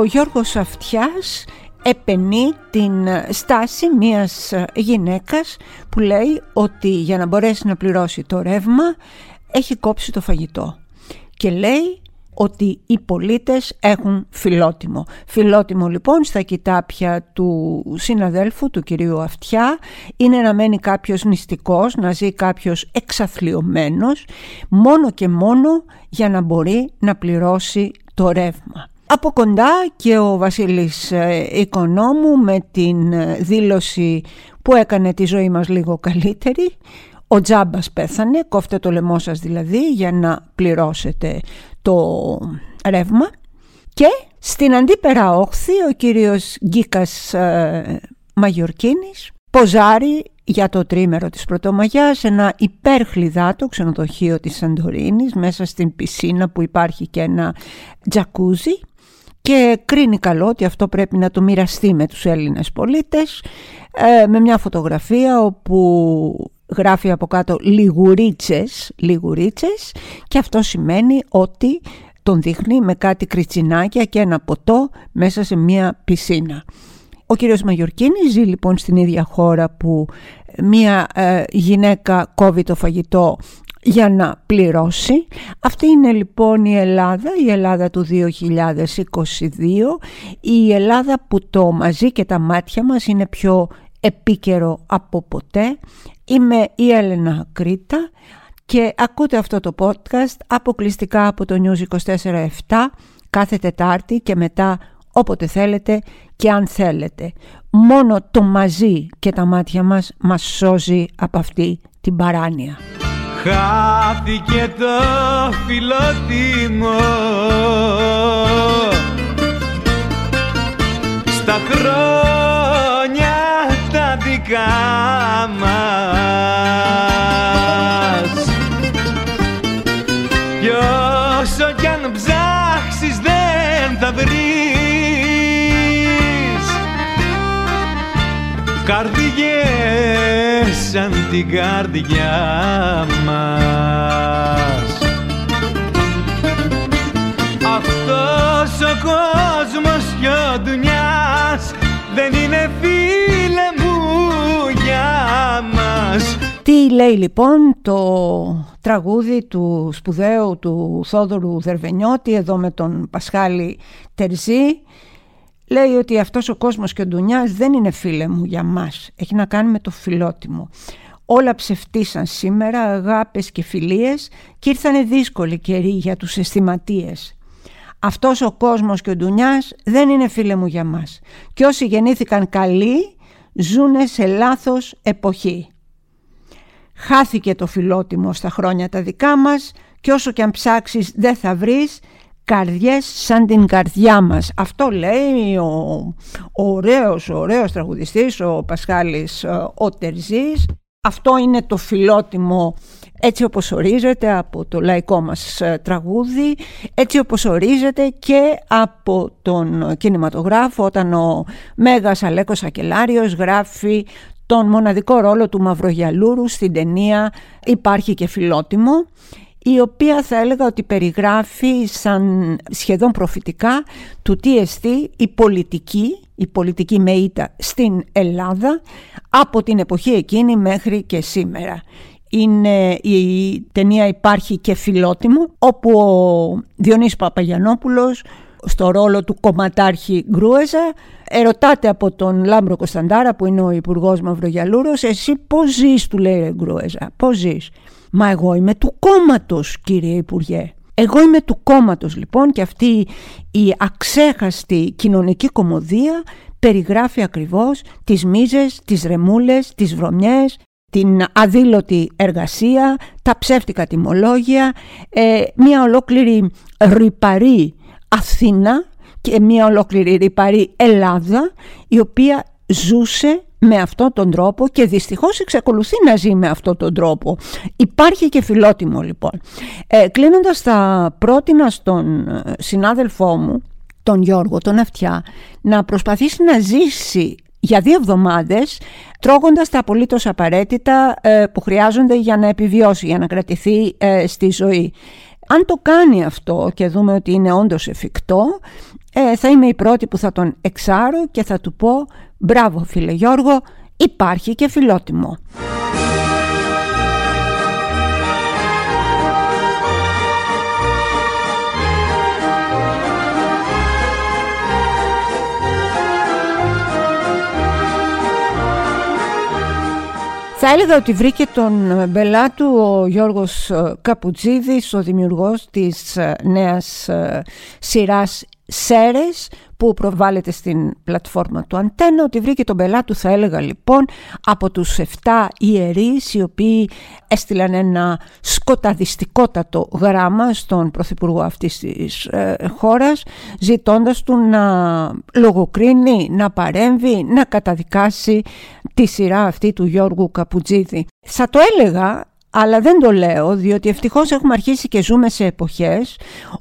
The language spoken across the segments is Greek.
Ο Γιώργος Αυτιάς επενεί την στάση μιας γυναίκας που λέει ότι για να μπορέσει να πληρώσει το ρεύμα έχει κόψει το φαγητό και λέει ότι οι πολίτες έχουν φιλότιμο. Φιλότιμο λοιπόν στα κοιτάπια του συναδέλφου, του κυρίου Αυτιά, είναι να μένει κάποιος νηστικός, να ζει κάποιος εξαθλειωμένος, μόνο και μόνο για να μπορεί να πληρώσει το ρεύμα. Από κοντά και ο Βασίλης ε, Οικονόμου με την ε, δήλωση που έκανε τη ζωή μας λίγο καλύτερη. Ο Τζάμπας πέθανε, κόφτε το λαιμό σας δηλαδή για να πληρώσετε το ρεύμα. Και στην αντίπερα όχθη ο κύριος Γκίκας ε, Μαγιορκίνης ποζάρει για το τρίμερο της Πρωτομαγιάς ένα υπέρχλιδάτο ξενοδοχείο της Σαντορίνης μέσα στην πισίνα που υπάρχει και ένα τζακούζι και κρίνει καλό ότι αυτό πρέπει να το μοιραστεί με τους Έλληνες πολίτες ε, με μια φωτογραφία όπου γράφει από κάτω λιγουρίτσες, λιγουρίτσες και αυτό σημαίνει ότι τον δείχνει με κάτι κριτσινάκια και ένα ποτό μέσα σε μια πισίνα. Ο κύριος Μαγιορκίνης ζει λοιπόν στην ίδια χώρα που μια ε, γυναίκα κόβει το φαγητό για να πληρώσει. Αυτή είναι λοιπόν η Ελλάδα, η Ελλάδα του 2022, η Ελλάδα που το μαζί και τα μάτια μας είναι πιο επίκαιρο από ποτέ. Είμαι η Έλενα Κρήτα και ακούτε αυτό το podcast αποκλειστικά από το News 24-7 κάθε Τετάρτη και μετά όποτε θέλετε και αν θέλετε. Μόνο το μαζί και τα μάτια μας μας σώζει από αυτή την παράνοια. Χάθηκε το φιλότιμο. Στα χρόνια τα δικά μας. Κι όσο κι αν ψάξεις δεν θα βρεις Καρδιές σαν την καρδιά μας. Αυτός ο κόσμος κι ο ντουνιάς δεν είναι φίλε μου για μας. Τι λέει λοιπόν το τραγούδι του σπουδαίου του Θόδωρου Δερβενιώτη εδώ με τον Πασχάλη Τερζή λέει ότι αυτός ο κόσμος και ο Ντουνιάς δεν είναι φίλε μου για μας. Έχει να κάνει με το φιλότιμο. Όλα ψευτήσαν σήμερα αγάπες και φιλίες και ήρθανε δύσκολοι καιροί για τους αισθηματίες. Αυτός ο κόσμος και ο Ντουνιάς δεν είναι φίλε μου για μας. Και όσοι γεννήθηκαν καλοί ζούνε σε λάθος εποχή. Χάθηκε το φιλότιμο στα χρόνια τα δικά μας και όσο και αν ψάξεις δεν θα βρεις καρδιές σαν την καρδιά μας. Αυτό λέει ο, ο ωραίος, ο ωραίος τραγουδιστής, ο Πασχάλης ε, ο Τερζής. Αυτό είναι το φιλότιμο έτσι όπως ορίζεται από το λαϊκό μας ε, τραγούδι, έτσι όπως ορίζεται και από τον κινηματογράφο όταν ο Μέγας Αλέκος Ακελάριος γράφει τον μοναδικό ρόλο του Μαυρογιαλούρου στην ταινία «Υπάρχει και φιλότιμο» η οποία θα έλεγα ότι περιγράφει σαν σχεδόν προφητικά του τι εστί η πολιτική, η πολιτική μίντια στην Ελλάδα από την εποχή εκείνη μέχρι και σήμερα. Είναι η ταινία «Υπάρχει και φιλότιμο» όπου ο Διονύσης Παπαγιαννόπουλος στο ρόλο του κομματάρχη Γκρούεζα ερωτάται από τον Λάμπρο Κωνσταντάρα που είναι ο Υπουργός Μαυρογιαλούρος «Εσύ πώς ζεις» του λέει Γκρούεζα, πώς ζεις. Μα εγώ είμαι του κόμματος κύριε Υπουργέ. Εγώ είμαι του κόμματος λοιπόν και αυτή η αξέχαστη κοινωνική κομμωδία περιγράφει ακριβώς τις μίζες, τις ρεμούλες, τις βρωμιές, την αδήλωτη εργασία, τα ψεύτικα τιμολόγια, ε, μια ολόκληρη ρυπαρή Αθήνα και μια ολόκληρη ρυπαρή Ελλάδα η οποία ζούσε με αυτόν τον τρόπο και δυστυχώς εξακολουθεί να ζει με αυτόν τον τρόπο. Υπάρχει και φιλότιμο λοιπόν. Ε, κλείνοντας θα πρότεινα στον ε, συνάδελφό μου, τον Γιώργο, τον Αυτιά, να προσπαθήσει να ζήσει για δύο εβδομάδες τρώγοντας τα απολύτως απαραίτητα ε, που χρειάζονται για να επιβιώσει, για να κρατηθεί ε, στη ζωή. Αν το κάνει αυτό και δούμε ότι είναι όντως εφικτό, ε, θα είμαι η πρώτη που θα τον εξάρω και θα του πω «Μπράβο φίλε Γιώργο, υπάρχει και φιλότιμο». Θα έλεγα ότι βρήκε τον ε, μπελά του ο Γιώργος ε, Καπουτζίδης, ο δημιουργός της ε, νέας σειράς Σέρες που προβάλλεται στην πλατφόρμα του Αντένα ότι βρήκε τον πελά του θα έλεγα λοιπόν από τους 7 ιερείς οι οποίοι έστειλαν ένα σκοταδιστικότατο γράμμα στον Πρωθυπουργό αυτής της ε, χώρας ζητώντας του να λογοκρίνει, να παρέμβει, να καταδικάσει τη σειρά αυτή του Γιώργου Καπουτζίδη. Θα το έλεγα αλλά δεν το λέω διότι ευτυχώς έχουμε αρχίσει και ζούμε σε εποχές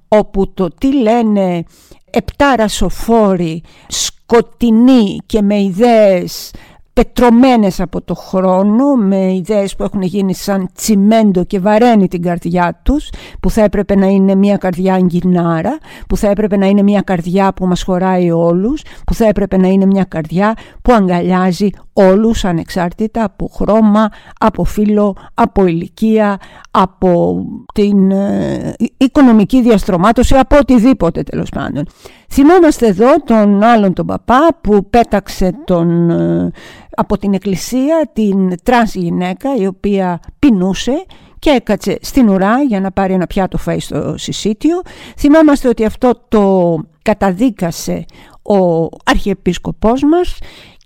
όπου το τι λένε επτάρα σοφόροι, σκοτεινοί και με ιδέες πετρωμένες από το χρόνο με ιδέες που έχουν γίνει σαν τσιμέντο και βαραίνει την καρδιά τους που θα έπρεπε να είναι μια καρδιά αγκινάρα που θα έπρεπε να είναι μια καρδιά που μας χωράει όλους που θα έπρεπε να είναι μια καρδιά που αγκαλιάζει όλους ανεξάρτητα από χρώμα, από φύλο, από ηλικία, από την ε, οικονομική διαστρωμάτωση, από οτιδήποτε τέλος πάντων. Θυμόμαστε εδώ τον άλλον τον παπά που πέταξε τον, ε, από την εκκλησία την τρανς γυναίκα η οποία πεινούσε και έκατσε στην ουρά για να πάρει ένα πιάτο φαΐ στο συσίτιο. Θυμόμαστε ότι αυτό το καταδίκασε ο αρχιεπίσκοπός μας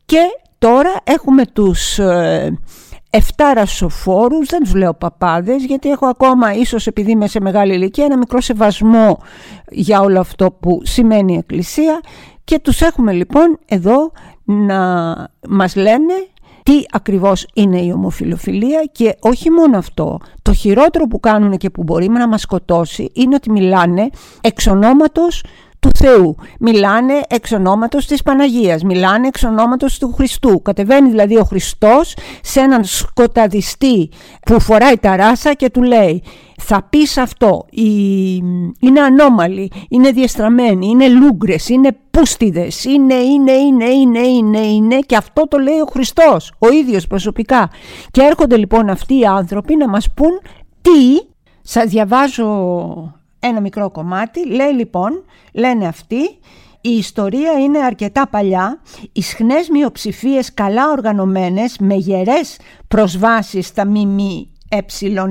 και τώρα έχουμε τους ε, εφτάρα σοφόρους, δεν τους λέω παπάδες γιατί έχω ακόμα ίσως επειδή είμαι σε μεγάλη ηλικία ένα μικρό σεβασμό για όλο αυτό που σημαίνει η Εκκλησία και τους έχουμε λοιπόν εδώ να μας λένε τι ακριβώς είναι η ομοφιλοφιλία και όχι μόνο αυτό. Το χειρότερο που κάνουν και που μπορεί να μας σκοτώσει είναι ότι μιλάνε εξ ονόματος του Θεού. Μιλάνε εξ ονόματος της Παναγίας, μιλάνε εξ ονόματος του Χριστού. Κατεβαίνει δηλαδή ο Χριστός σε έναν σκοταδιστή που φοράει τα ράσα και του λέει θα πεις αυτό, είναι ανώμαλοι, είναι διαστραμμένοι, είναι λούγκρες, είναι πούστιδες, είναι, είναι, είναι, είναι, είναι, είναι και αυτό το λέει ο Χριστός, ο ίδιος προσωπικά. Και έρχονται λοιπόν αυτοί οι άνθρωποι να μας πούν τι, σας διαβάζω ένα μικρό κομμάτι. Λέει λοιπόν, λένε αυτοί, η ιστορία είναι αρκετά παλιά, ισχνές μειοψηφίες καλά οργανωμένες με γερές προσβάσεις στα ΜΜΕ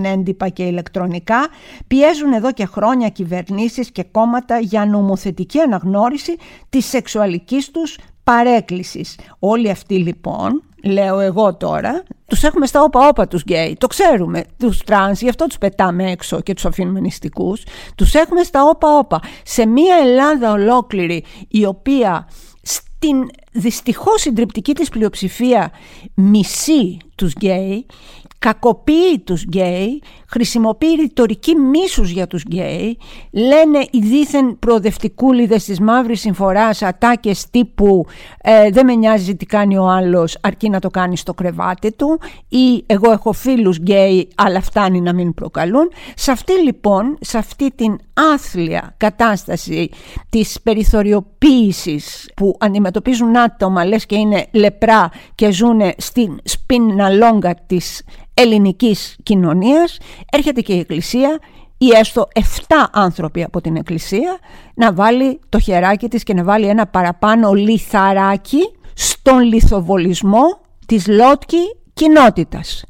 έντυπα και ηλεκτρονικά πιέζουν εδώ και χρόνια κυβερνήσεις και κόμματα για νομοθετική αναγνώριση της σεξουαλικής τους παρέκκλησης. Όλοι αυτοί λοιπόν λέω εγώ τώρα, τους έχουμε στα όπα-όπα τους γκέι, το ξέρουμε, τους τρανς, γι' αυτό τους πετάμε έξω και τους αφήνουμε νηστικούς, τους έχουμε στα όπα-όπα. Σε μια Ελλάδα ολόκληρη η οποία στην δυστυχώς συντριπτική της πλειοψηφία μισεί τους γκέι, κακοποιεί τους γκέι, χρησιμοποιεί ρητορική μίσους για τους γκέι, λένε οι δήθεν προοδευτικούλιδες της μαύρης συμφοράς ατάκες τύπου ε, «δεν με νοιάζει τι κάνει ο άλλος αρκεί να το κάνει στο κρεβάτι του» ή «εγώ έχω φίλους γκέι αλλά φτάνει να μην προκαλούν». Σε αυτή λοιπόν, σε αυτή την άθλια κατάσταση της περιθωριοποίησης που αντιμετωπίζουν άτομα λες και είναι λεπρά και ζουν στην σπίνα λόγκα της ελληνικής κοινωνίας έρχεται και η Εκκλησία ή έστω 7 άνθρωποι από την Εκκλησία να βάλει το χεράκι της και να βάλει ένα παραπάνω λιθαράκι στον λιθοβολισμό της λότκι κοινότητας.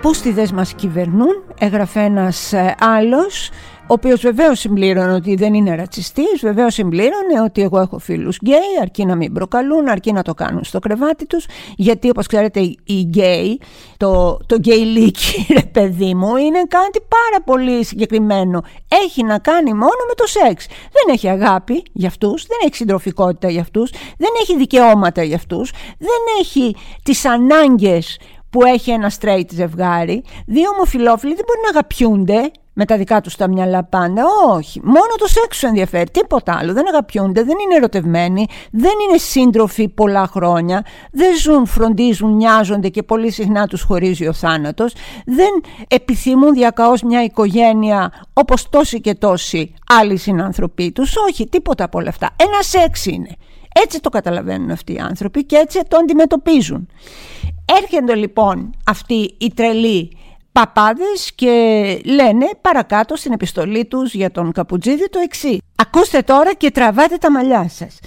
Οι πούστιδες μας κυβερνούν, έγραφε ένας ε, άλλος, ο οποίος βεβαίως συμπλήρωνε ότι δεν είναι ρατσιστής, βεβαίως συμπλήρωνε ότι εγώ έχω φίλους γκέι, αρκεί να μην προκαλούν, αρκεί να το κάνουν στο κρεβάτι τους. Γιατί όπως ξέρετε, οι γκέι, το, το γκεϊλίκι, ρε παιδί μου, είναι κάτι πάρα πολύ συγκεκριμένο. Έχει να κάνει μόνο με το σεξ. Δεν έχει αγάπη για αυτούς, δεν έχει συντροφικότητα για αυτούς, δεν έχει δικαιώματα για αυτούς, δεν έχει τις ανάγκες που έχει ένα straight ζευγάρι, δύο ομοφιλόφιλοι δεν μπορεί να αγαπιούνται με τα δικά τους τα μυαλά πάντα. Όχι, μόνο το σεξ σου ενδιαφέρει, τίποτα άλλο. Δεν αγαπιούνται, δεν είναι ερωτευμένοι, δεν είναι σύντροφοι πολλά χρόνια, δεν ζουν, φροντίζουν, νοιάζονται και πολύ συχνά τους χωρίζει ο θάνατος, δεν επιθυμούν διακαώς μια οικογένεια όπως τόσοι και τόσοι άλλοι συνανθρωποί τους. Όχι, τίποτα από όλα αυτά. Ένα σεξ είναι. Έτσι το καταλαβαίνουν αυτοί οι άνθρωποι και έτσι το αντιμετωπίζουν. Έρχονται λοιπόν αυτοί οι τρελοί παπάδες και λένε παρακάτω στην επιστολή τους για τον Καπουτζίδη το εξής. Ακούστε τώρα και τραβάτε τα μαλλιά σας.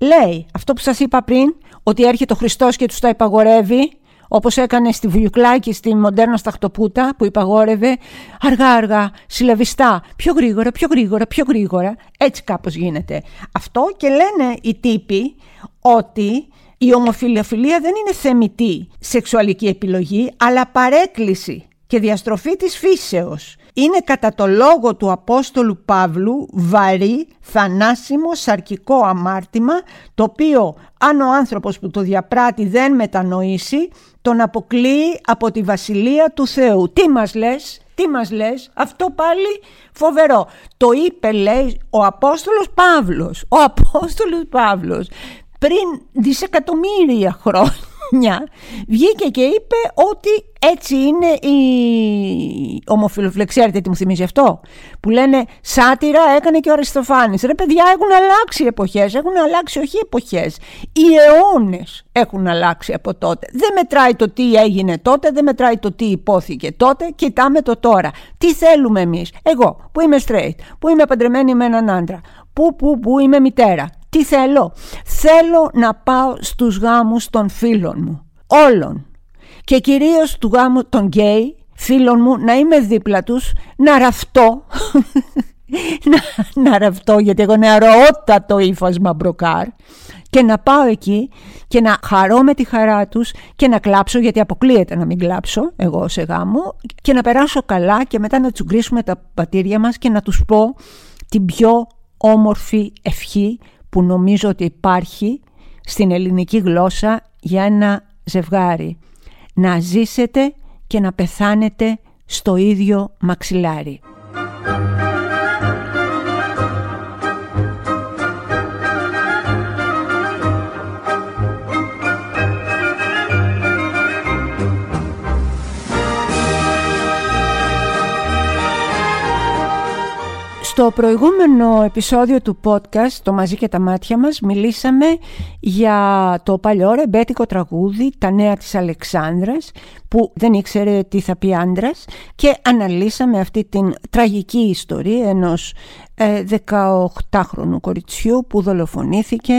Λέει αυτό που σας είπα πριν, ότι έρχεται ο Χριστός και τους τα υπαγορεύει, όπως έκανε στη Βουλιουκλάκη, στη μοντέρνα σταχτοπούτα που υπαγόρευε αργά αργά, συλλαβιστά, πιο γρήγορα, πιο γρήγορα, πιο γρήγορα. Έτσι κάπως γίνεται. Αυτό και λένε οι τύποι ότι η ομοφιλοφιλία δεν είναι θεμητή σεξουαλική επιλογή, αλλά παρέκκληση και διαστροφή της φύσεως. Είναι κατά το λόγο του Απόστολου Παύλου βαρύ, θανάσιμο, σαρκικό αμάρτημα, το οποίο αν ο άνθρωπος που το διαπράττει δεν μετανοήσει, τον αποκλείει από τη Βασιλεία του Θεού. Τι μας λες, τι μας λες, αυτό πάλι φοβερό. Το είπε λέει ο Απόστολος Παύλος, ο Απόστολος Παύλος πριν δισεκατομμύρια χρόνια βγήκε και είπε ότι έτσι είναι η ομοφιλοφλεξία. τι μου θυμίζει αυτό; Που λένε σάτυρα έκανε και ο Αριστοφάνης. Ρε παιδιά έχουν αλλάξει εποχές, έχουν αλλάξει όχι εποχές. Οι αιώνες έχουν αλλάξει από τότε. Δεν μετράει το τι έγινε τότε, δεν μετράει το τι υπόθηκε τότε, κοιτάμε το τώρα. Τι θέλουμε εμείς; Εγώ που είμαι straight, που είμαι παντρεμένη με έναν άντρα, που, που, που είμαι μητέρα. Τι θέλω; Θέλω να πάω στους γάμους των φίλων μου. Όλων. Και κυρίως τους γάμους των γκέι φίλων μου να είμαι δίπλα τους, να ραφτώ. να, να ραφτώ γιατί εγώ νεαρότατο ύφασμα μπροκάρ και να πάω εκεί και να χαρώ με τη χαρά τους και να κλάψω γιατί αποκλείεται να μην κλάψω εγώ σε γάμο και να περάσω καλά και μετά να τσουγκρίσουμε τα πατήρια μας και να τους πω την πιο όμορφη ευχή που νομίζω ότι υπάρχει στην ελληνική γλώσσα για ένα ζευγάρι. Να ζήσετε και να πεθάνετε στο ίδιο μαξιλάρι. Στο προηγούμενο επεισόδιο του podcast, το «Μαζί και τα μάτια μας», μιλήσαμε για το παλιό ρεμπέτικο τραγούδι «Τα νέα της Αλεξάνδρας» που δεν ήξερε τι θα πει άντρας και αναλύσαμε αυτή την τραγική ιστορία ενός 18χρονου ε, κοριτσιού που δολοφονήθηκε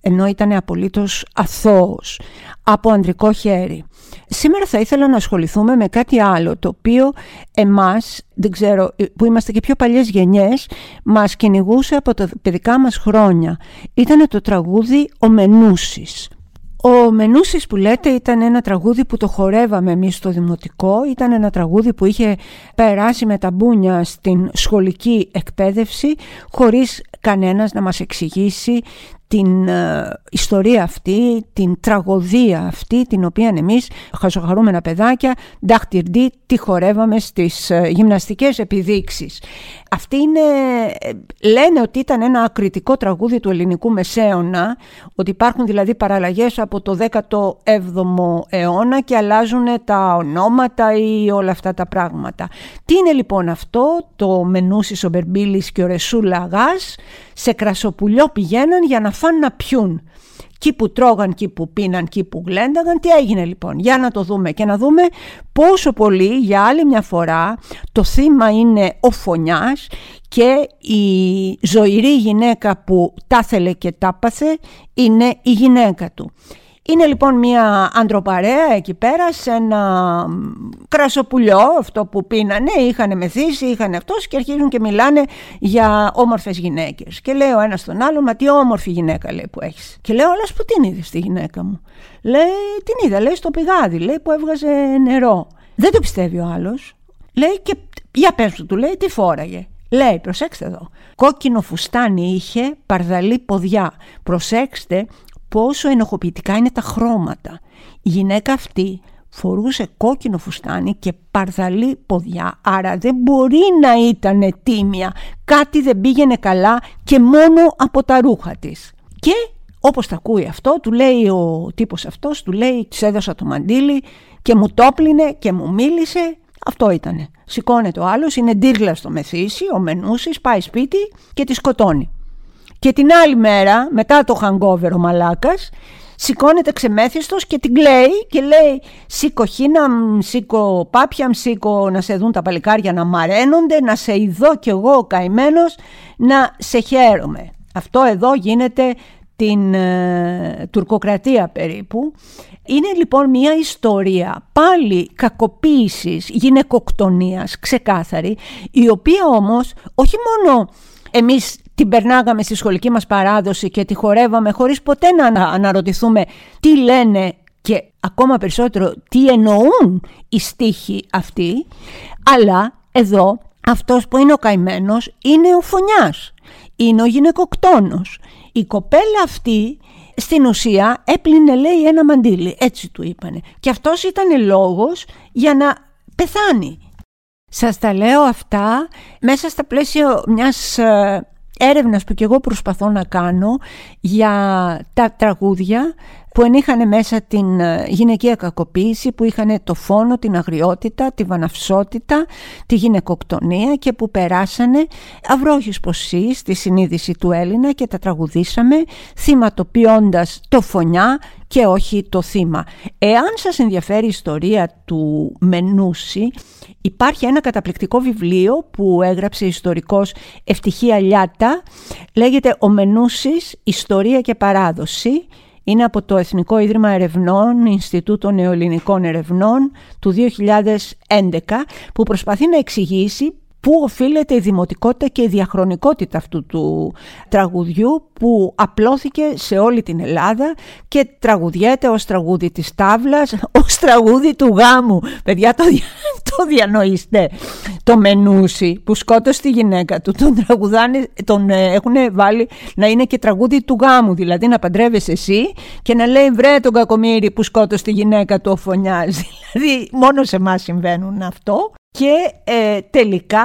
ενώ ήταν απολύτως αθώος από ανδρικό χέρι. Σήμερα θα ήθελα να ασχοληθούμε με κάτι άλλο το οποίο εμάς, δεν ξέρω, που είμαστε και πιο παλιές γενιές, μας κυνηγούσε από τα παιδικά μας χρόνια. Ήταν το τραγούδι «Ο Μενούσης». Ο Μενούσης που λέτε ήταν ένα τραγούδι που το χορεύαμε εμείς στο δημοτικό, ήταν ένα τραγούδι που είχε περάσει με τα μπούνια στην σχολική εκπαίδευση χωρίς κανένας να μας εξηγήσει την ε, ιστορία αυτή, την τραγωδία αυτή την οποία εμείς χαζοχαρούμενα παιδάκια ντάχτυρντή τη χορεύαμε στις ε, γυμναστικές επιδείξεις. Αυτή είναι, ε, λένε ότι ήταν ένα ακριτικό τραγούδι του ελληνικού μεσαίωνα, ότι υπάρχουν δηλαδή παραλλαγές από το 17ο αιώνα και αλλάζουν τα ονόματα ή όλα αυτά τα πράγματα. Τι είναι λοιπόν αυτό, το Μενούσης ο Μπερμπίλης και ο Ρεσούλα Αγάς, σε κρασοπουλιό πηγαίναν για να φάνε να πιούν. Κι που τρώγαν, κι που πίναν, κι που γλένταγαν. Τι έγινε λοιπόν, για να το δούμε και να δούμε πόσο πολύ για άλλη μια φορά το θύμα είναι ο φωνιάς και η ζωηρή γυναίκα που τα θέλε και τα είναι η γυναίκα του. Είναι λοιπόν μια αντροπαρέα εκεί πέρα σε ένα κρασοπουλιό αυτό που πίνανε, είχαν μεθύσει, είχαν αυτός και αρχίζουν και μιλάνε για όμορφες γυναίκες. Και λέει ο ένας τον άλλο, μα τι όμορφη γυναίκα λέει που έχεις. Και λέω, αλλά που την είδες τη γυναίκα μου. Λέει, την είδα, λέει στο πηγάδι, λέει που έβγαζε νερό. Δεν το πιστεύει ο άλλος. Λέει και για πες του, του λέει τι φόραγε. Λέει, προσέξτε εδώ, κόκκινο φουστάνι είχε παρδαλή ποδιά. Προσέξτε πόσο ενοχοποιητικά είναι τα χρώματα. Η γυναίκα αυτή φορούσε κόκκινο φουστάνι και παρδαλή ποδιά, άρα δεν μπορεί να ήταν τίμια. Κάτι δεν πήγαινε καλά και μόνο από τα ρούχα της. Και όπως τα ακούει αυτό, του λέει ο τύπος αυτός, του λέει, της έδωσα το μαντίλι και μου το και μου μίλησε. Αυτό ήτανε. Σηκώνεται ο άλλος, είναι ντύρλα στο μεθύσι, ο Μενούσης, πάει σπίτι και τη σκοτώνει. Και την άλλη μέρα, μετά το hangover ο μαλάκας, σηκώνεται ξεμέθιστος και την κλαίει και λέει σήκω χίναμ, σήκω πάπιαμ, σήκω να σε δουν τα παλικάρια να μαραίνονται, να σε ειδώ κι εγώ ο καημένος, να σε χαίρομαι. Αυτό εδώ γίνεται την ε, τουρκοκρατία περίπου. Είναι λοιπόν μια ιστορία πάλι κακοποίησης, γυναικοκτονίας ξεκάθαρη, η οποία όμως όχι μόνο εμείς την περνάγαμε στη σχολική μας παράδοση και τη χορεύαμε χωρίς ποτέ να αναρωτηθούμε τι λένε και ακόμα περισσότερο τι εννοούν οι στίχοι αυτοί, αλλά εδώ αυτός που είναι ο καημένος είναι ο φωνιάς, είναι ο γυναικοκτόνος. Η κοπέλα αυτή στην ουσία έπλυνε λέει ένα μαντίλι, έτσι του είπανε. Και αυτός ήταν λόγος για να πεθάνει. Σας τα λέω αυτά μέσα στα πλαίσια μιας ε, έρευνας που και εγώ προσπαθώ να κάνω για τα τραγούδια που ενείχαν μέσα την ε, γυναικεία κακοποίηση, που είχαν το φόνο, την αγριότητα, τη βαναυσότητα, τη γυναικοκτονία και που περάσανε αυρόχης ποσή στη συνείδηση του Έλληνα και τα τραγουδήσαμε θυματοποιώντας το φωνιά και όχι το θύμα. Εάν σας ενδιαφέρει η ιστορία του Μενούση, υπάρχει ένα καταπληκτικό βιβλίο που έγραψε ιστορικός Ευτυχία Λιάτα, λέγεται «Ο Μενούσης, Ιστορία και Παράδοση», είναι από το Εθνικό Ίδρυμα Ερευνών, Ινστιτούτο Νεοελληνικών Ερευνών του 2011 που προσπαθεί να εξηγήσει πού οφείλεται η δημοτικότητα και η διαχρονικότητα αυτού του τραγουδιού που απλώθηκε σε όλη την Ελλάδα και τραγουδιέται ως τραγούδι της τάβλας, ως τραγούδι του γάμου. Παιδιά το, το διανοείστε. Το Μενούσι που σκότωσε τη γυναίκα του, τον τραγουδάνε, τον ε, έχουν βάλει να είναι και τραγούδι του γάμου, δηλαδή να παντρεύεσαι εσύ και να λέει βρε τον κακομύρι που σκότωσε τη γυναίκα του ο φωνιάς. Δηλαδή μόνο σε εμάς συμβαίνουν αυτό. Και ε, τελικά,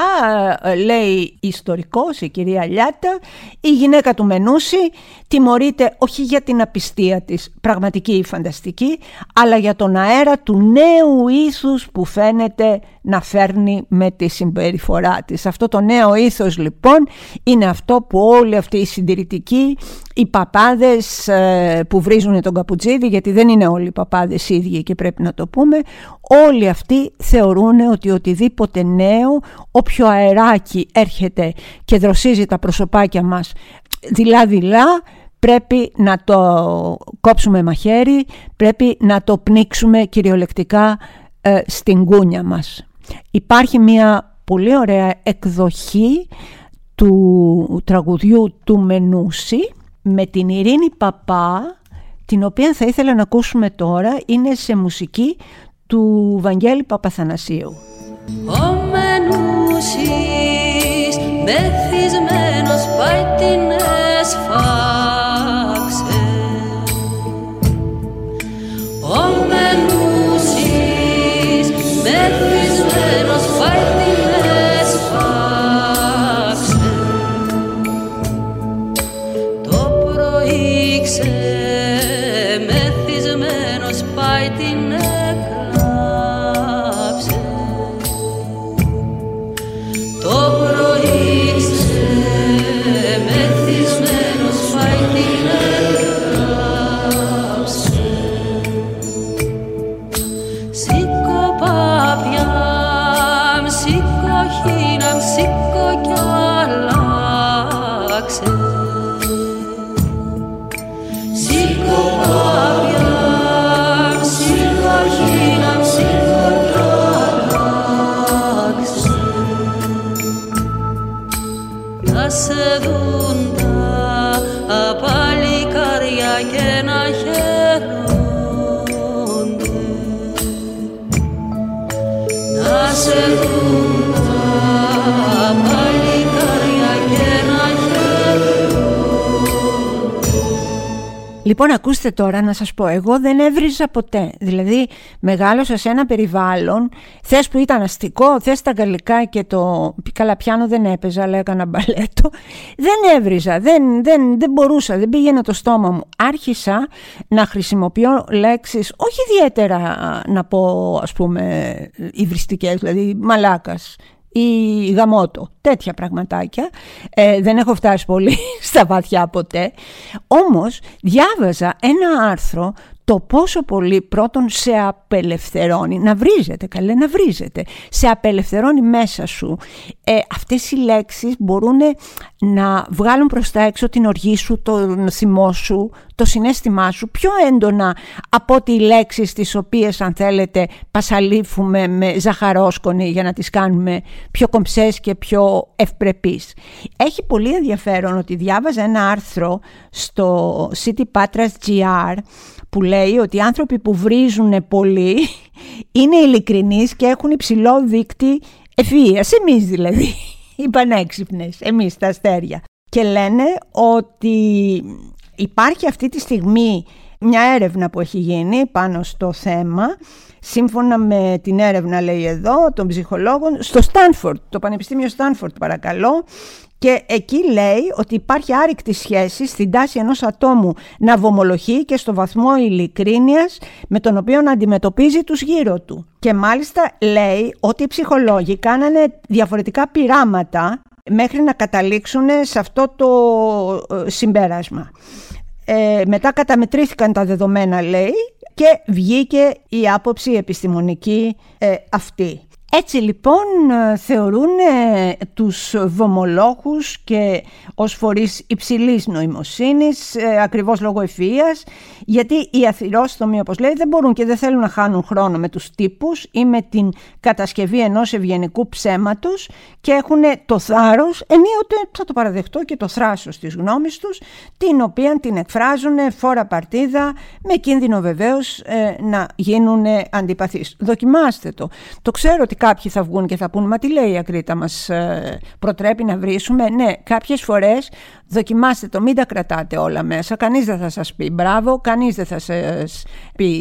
ε, λέει η ιστορικός, η κυρία Λιάτα, η γυναίκα του Μενούση τιμωρείται όχι για την απιστία της, πραγματική ή φανταστική, αλλά για τον αέρα του νέου ήθους που φαίνεται να φέρνει με τη συμπεριφορά της. Αυτό το νέο ήθος λοιπόν είναι αυτό που όλοι αυτοί οι συντηρητικοί, οι παπάδες ε, που βρίζουν τον καπουτζίδι, γιατί δεν είναι όλοι οι παπάδες ίδιοι και πρέπει να το πούμε, όλοι αυτοί θεωρούν ότι οτιδήποτε νέο, όποιο αεράκι έρχεται και δροσίζει τα προσωπάκια μας δειλά-δειλά, πρέπει να το κόψουμε μαχαίρι, πρέπει να το πνίξουμε κυριολεκτικά ε, στην κούνια μας. Υπάρχει μια πολύ ωραία εκδοχή του τραγουδιού του Μενούση με την Ειρήνη Παπά την οποία θα ήθελα να ακούσουμε τώρα είναι σε μουσική του Βαγγέλη Παπαθανασίου. Ο Μενούσης μεθυσμένος πάει την εσφάξε Λοιπόν, ακούστε τώρα να σας πω, εγώ δεν έβριζα ποτέ. Δηλαδή, μεγάλωσα σε ένα περιβάλλον, θες που ήταν αστικό, θες τα γαλλικά και το... Καλά πιάνω δεν έπαιζα, αλλά έκανα μπαλέτο. Δεν έβριζα, δεν, δεν, δεν μπορούσα, δεν πήγαινε το στόμα μου. Άρχισα να χρησιμοποιώ λέξεις, όχι ιδιαίτερα να πω, ας πούμε, υβριστικές, δηλαδή μαλάκας, ή γαμότο, τέτοια πραγματάκια. Ε, δεν έχω φτάσει πολύ στα βαθιά ποτέ. Όμως διάβαζα ένα άρθρο το πόσο πολύ πρώτον σε απελευθερώνει, να βρίζετε καλέ, να βρίζετε, σε απελευθερώνει μέσα σου. Ε, αυτές οι λέξεις μπορούν να βγάλουν προς τα έξω την οργή σου, τον θυμό σου, το συνέστημά σου πιο έντονα από ότι οι λέξεις τις οποίες αν θέλετε πασαλίφουμε με ζαχαρόσκονη για να τις κάνουμε πιο κομψές και πιο ευπρεπείς. Έχει πολύ ενδιαφέρον ότι διάβαζα ένα άρθρο στο City Patras GR που λέει ότι οι άνθρωποι που βρίζουν πολύ είναι ειλικρινείς και έχουν υψηλό δίκτυ ευφυΐας. Εμείς δηλαδή, οι πανέξυπνες, εμείς τα αστέρια. Και λένε ότι υπάρχει αυτή τη στιγμή μια έρευνα που έχει γίνει πάνω στο θέμα σύμφωνα με την έρευνα λέει εδώ των ψυχολόγων στο Στάνφορντ, το Πανεπιστήμιο Στάνφορντ παρακαλώ και εκεί λέει ότι υπάρχει άρρηκτη σχέση στην τάση ενός ατόμου να βομολογεί και στο βαθμό ειλικρίνειας με τον οποίο να αντιμετωπίζει τους γύρω του. Και μάλιστα λέει ότι οι ψυχολόγοι κάνανε διαφορετικά πειράματα μέχρι να καταλήξουν σε αυτό το ε, συμπέρασμα. Ε, μετά καταμετρήθηκαν τα δεδομένα λέει και βγήκε η άποψη επιστημονική ε, αυτή. Έτσι λοιπόν ε, θεωρούν ε, τους βομολόγους και ως φορείς υψηλής νοημοσύνης, ε, ακριβώς λόγω ευφυΐας, γιατί οι αθυρόστομοι όπως λέει δεν μπορούν και δεν θέλουν να χάνουν χρόνο με τους τύπους ή με την κατασκευή ενός ευγενικού ψέματος και έχουν το θάρρος, ενίοτε θα το παραδεχτώ και το θράσος της γνώμης τους, την οποία την εκφράζουν φόρα παρτίδα με κίνδυνο βεβαίως να γίνουν αντιπαθείς. Δοκιμάστε το. Το ξέρω ότι κάποιοι θα βγουν και θα πούν «Μα τι λέει η Ακρίτα, μας ε, προτρέπει να βρίσουμε». Ναι, κάποιες φορές δοκιμάστε το, μην τα κρατάτε όλα μέσα. Κανείς δεν θα σας πει μπράβο, κανείς δεν θα σας πει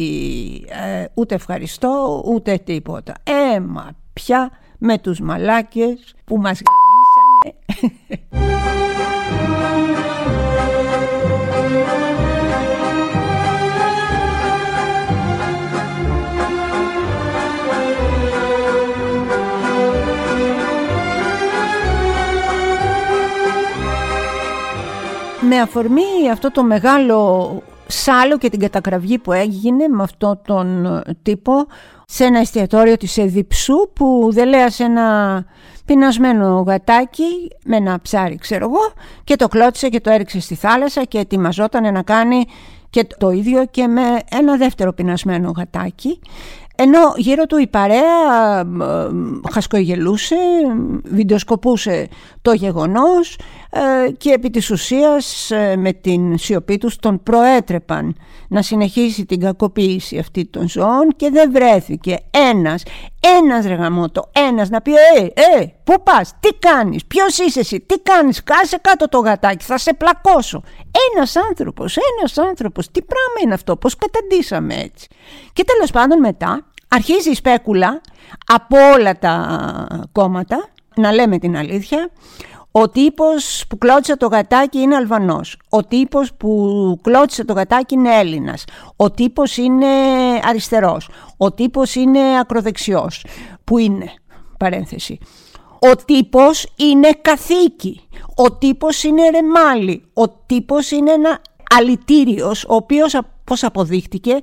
ε, ούτε ευχαριστώ, ούτε τίποτα. Ε, μα πια με τους μαλάκες που μας γαμίσανε. με αφορμή αυτό το μεγάλο σάλο και την κατακραυγή που έγινε με αυτό τον τύπο σε ένα εστιατόριο της Εδιψού που δελέασε ένα πεινασμένο γατάκι με ένα ψάρι ξέρω εγώ και το κλώτησε και το έριξε στη θάλασσα και ετοιμαζόταν να κάνει και το ίδιο και με ένα δεύτερο πεινασμένο γατάκι ενώ γύρω του η παρέα χασκογελούσε, βιντεοσκοπούσε το γεγονός ε, και επί της ουσίας ε, με την σιωπή τους τον προέτρεπαν να συνεχίσει την κακοποίηση αυτή των ζώων και δεν βρέθηκε ένας, ένας ρεγαμότο, ένας να πει «Ε, ε, πού πας, τι κάνεις, ποιος είσαι εσύ, τι κάνεις, κάσε κάτω το γατάκι, θα σε πλακώσω». Ένας άνθρωπος, ένας άνθρωπος, τι πράγμα είναι αυτό, πώς καταντήσαμε έτσι. Και τέλος πάντων μετά αρχίζει η σπέκουλα από όλα τα κόμματα, να λέμε την αλήθεια, ο τύπος που κλώτησε το γατάκι είναι Αλβανός. Ο τύπος που κλώτησε το γατάκι είναι Έλληνας. Ο τύπος είναι αριστερός. Ο τύπος είναι ακροδεξιός. Που είναι, παρένθεση. Ο τύπος είναι καθήκη. Ο τύπος είναι ρεμάλι. Ο τύπος είναι ένα αλητήριος, ο οποίος, πώς αποδείχτηκε,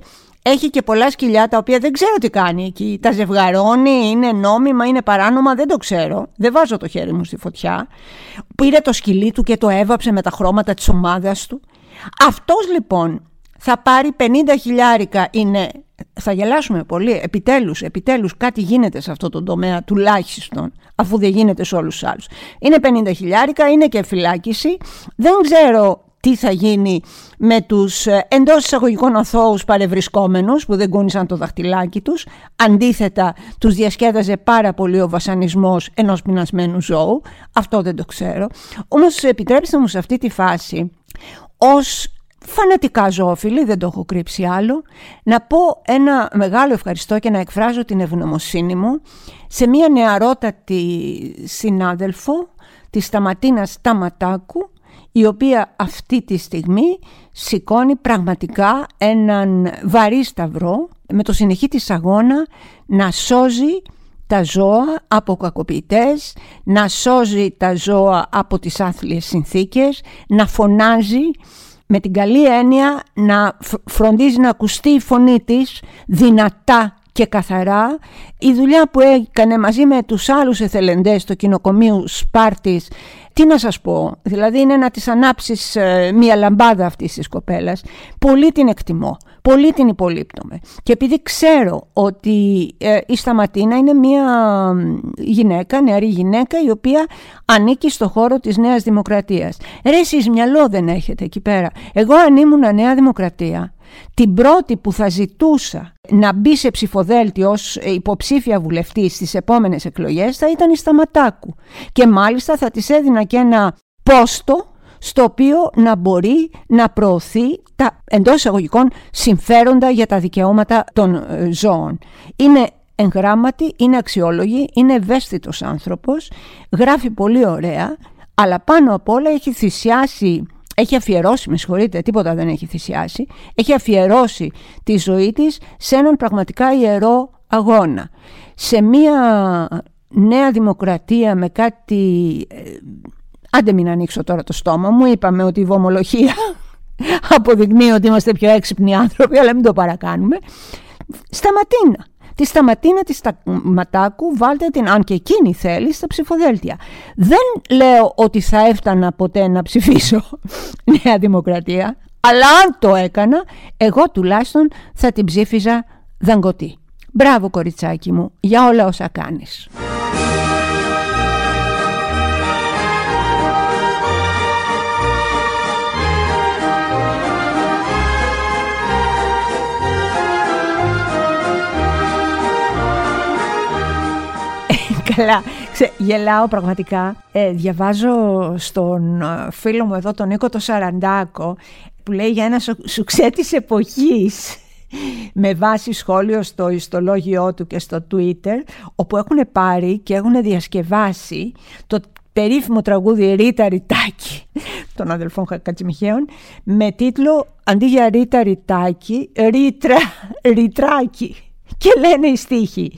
έχει και πολλά σκυλιά τα οποία δεν ξέρω τι κάνει εκεί. Τα ζευγαρώνει, είναι νόμιμα, είναι παράνομα, δεν το ξέρω. Δεν βάζω το χέρι μου στη φωτιά. Πήρε το σκυλί του και το έβαψε με τα χρώματα της ομάδας του. Αυτός λοιπόν θα πάρει 50 χιλιάρικα είναι... Θα γελάσουμε πολύ. Επιτέλους, επιτέλους κάτι γίνεται σε αυτό το τομέα τουλάχιστον, αφού δεν γίνεται σε όλους τους άλλους. Είναι 50 χιλιάρικα, είναι και φυλάκιση. Δεν ξέρω τι θα γίνει με τους ε, εντός εισαγωγικών αθώους παρευρισκόμενους που δεν κούνησαν το δαχτυλάκι τους. Αντίθετα, τους διασκέδαζε πάρα πολύ ο βασανισμός ενός πεινασμένου ζώου. Αυτό δεν το ξέρω. Όμως επιτρέψτε μου σε αυτή τη φάση ως φανατικά ζωόφιλη, δεν το έχω κρύψει άλλο, να πω ένα μεγάλο ευχαριστώ και να εκφράζω την ευγνωμοσύνη μου σε μια νεαρότατη συνάδελφο, της Σταματίνας Σταματάκου, η οποία αυτή τη στιγμή σηκώνει πραγματικά έναν βαρύ σταυρό με το συνεχή της αγώνα να σώζει τα ζώα από κακοποιητές, να σώζει τα ζώα από τις άθλιες συνθήκες, να φωνάζει με την καλή έννοια να φροντίζει να ακουστεί η φωνή της δυνατά και καθαρά η δουλειά που έκανε μαζί με τους άλλους εθελεντές του κοινοκομείου Σπάρτης τι να σας πω, δηλαδή είναι να της ανάψεις ε, μια λαμπάδα αυτής της κοπέλας. Πολύ την εκτιμώ, πολύ την υπολείπτομαι. Και επειδή ξέρω ότι ε, η Σταματίνα είναι μια γυναίκα, νεαρή γυναίκα, η οποία ανήκει στο χώρο της Νέας Δημοκρατίας. Ρε εσείς μυαλό δεν έχετε εκεί πέρα. Εγώ αν ήμουν Νέα Δημοκρατία, την πρώτη που θα ζητούσα να μπει σε ψηφοδέλτιο ως υποψήφια βουλευτή στις επόμενες εκλογές θα ήταν η Σταματάκου. Και μάλιστα θα της έδινα και ένα πόστο στο οποίο να μπορεί να προωθεί τα εντός εισαγωγικών συμφέροντα για τα δικαιώματα των ε, ζώων. Είναι εγγράμματη, είναι αξιόλογη, είναι ευαίσθητος άνθρωπος, γράφει πολύ ωραία, αλλά πάνω απ' όλα έχει θυσιάσει έχει αφιερώσει, με συγχωρείτε, τίποτα δεν έχει θυσιάσει, έχει αφιερώσει τη ζωή της σε έναν πραγματικά ιερό αγώνα. Σε μια νέα δημοκρατία με κάτι... Ε, άντε μην ανοίξω τώρα το στόμα μου, είπαμε ότι η βομολογία αποδεικνύει ότι είμαστε πιο έξυπνοι άνθρωποι, αλλά μην το παρακάνουμε. Σταματίνα τη Σταματίνα τη Σταματάκου βάλτε την αν και εκείνη θέλει στα ψηφοδέλτια. Δεν λέω ότι θα έφτανα ποτέ να ψηφίσω Νέα Δημοκρατία, αλλά αν το έκανα, εγώ τουλάχιστον θα την ψήφιζα δαγκωτή. Μπράβο κοριτσάκι μου για όλα όσα κάνεις. Καλά, γελάω πραγματικά. Ε, διαβάζω στον ε, φίλο μου εδώ, τον Νίκο το Σαραντάκο, που λέει για ένα σουξέ της εποχής με βάση σχόλιο στο ιστολόγιο του και στο Twitter, όπου έχουν πάρει και έχουν διασκευάσει το περίφημο τραγούδι Ρίτα Ριτάκη των αδελφών Κατσιμιχαίων με τίτλο αντί για Ρίτα Ριτάκη, Ρίτρα Ριτράκη. Και λένε οι στίχοι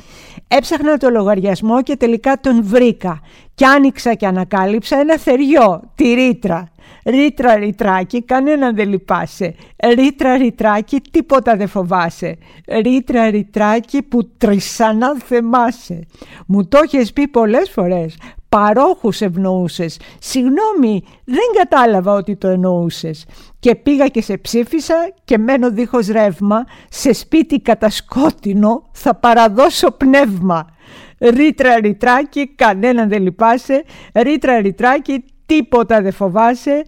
Έψαχνα το λογαριασμό και τελικά τον βρήκα και άνοιξα και ανακάλυψα ένα θεριό, τη ρήτρα. Ρήτρα ρητράκι, κανέναν δεν λυπάσαι. Ρήτρα ρητράκι, τίποτα δεν φοβάσαι. Ρήτρα ρητράκι που τρισανά θεμάσαι. Μου το έχεις πει πολλές φορές παρόχους ευνοούσες. Συγγνώμη, δεν κατάλαβα ότι το εννοούσες. Και πήγα και σε ψήφισα και μένω δίχως ρεύμα, σε σπίτι κατασκότεινο θα παραδώσω πνεύμα. Ρήτρα ρητράκι, κανέναν δεν λυπάσαι, ρήτρα ρητράκι, τίποτα δεν φοβάσαι,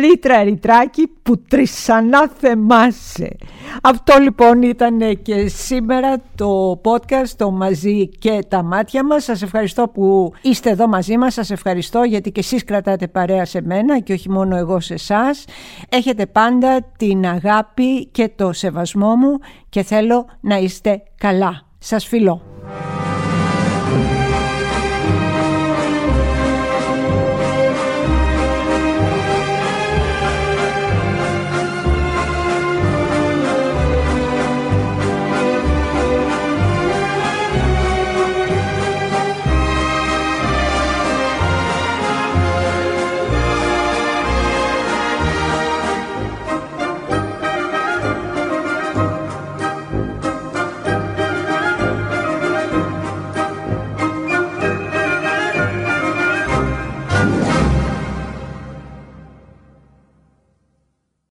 ρήτρα ρητράκι που τρισανά θεμάσαι. Αυτό λοιπόν ήταν και σήμερα το podcast το μαζί και τα μάτια μας. Σας ευχαριστώ που είστε εδώ μαζί μας. Σας ευχαριστώ γιατί και εσείς κρατάτε παρέα σε μένα και όχι μόνο εγώ σε εσάς. Έχετε πάντα την αγάπη και το σεβασμό μου και θέλω να είστε καλά. Σας φιλώ.